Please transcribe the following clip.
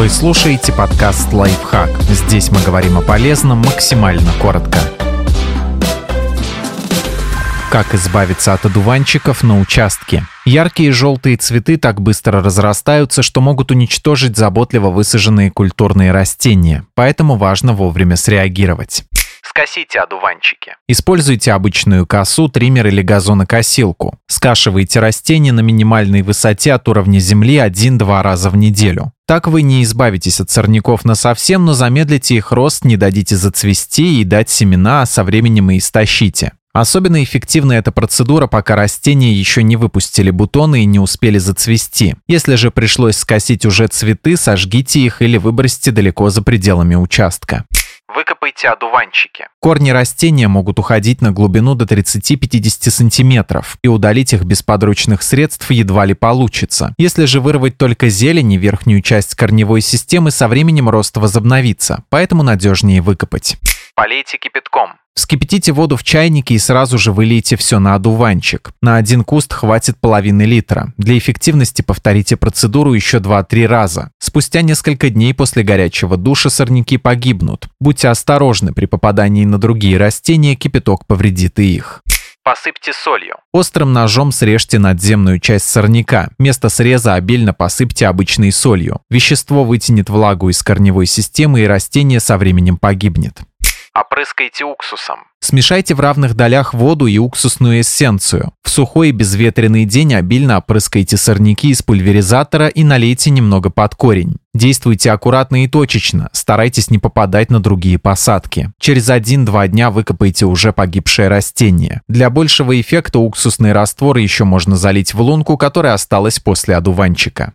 Вы слушаете подкаст «Лайфхак». Здесь мы говорим о полезном максимально коротко. Как избавиться от одуванчиков на участке? Яркие желтые цветы так быстро разрастаются, что могут уничтожить заботливо высаженные культурные растения, поэтому важно вовремя среагировать. Скосите одуванчики. Используйте обычную косу, триммер или газонокосилку. Скашивайте растения на минимальной высоте от уровня земли 1-2 раза в неделю. Так вы не избавитесь от сорняков на совсем, но замедлите их рост, не дадите зацвести и дать семена, а со временем и истощите. Особенно эффективна эта процедура, пока растения еще не выпустили бутоны и не успели зацвести. Если же пришлось скосить уже цветы, сожгите их или выбросьте далеко за пределами участка. Выкопайте одуванчики. Корни растения могут уходить на глубину до 30-50 сантиметров, и удалить их без подручных средств едва ли получится. Если же вырвать только зелень и верхнюю часть корневой системы, со временем рост возобновится, поэтому надежнее выкопать. Полейте кипятком. Вскипятите воду в чайнике и сразу же вылейте все на одуванчик. На один куст хватит половины литра. Для эффективности повторите процедуру еще 2-3 раза. Спустя несколько дней после горячего душа сорняки погибнут. Будьте осторожны при попадании на другие растения, кипяток повредит и их. Посыпьте солью. Острым ножом срежьте надземную часть сорняка. Место среза обильно посыпьте обычной солью. Вещество вытянет влагу из корневой системы и растение со временем погибнет. Опрыскайте уксусом. Смешайте в равных долях воду и уксусную эссенцию. В сухой и безветренный день обильно опрыскайте сорняки из пульверизатора и налейте немного под корень. Действуйте аккуратно и точечно, старайтесь не попадать на другие посадки. Через 1-2 дня выкопайте уже погибшее растение. Для большего эффекта уксусный раствор еще можно залить в лунку, которая осталась после одуванчика.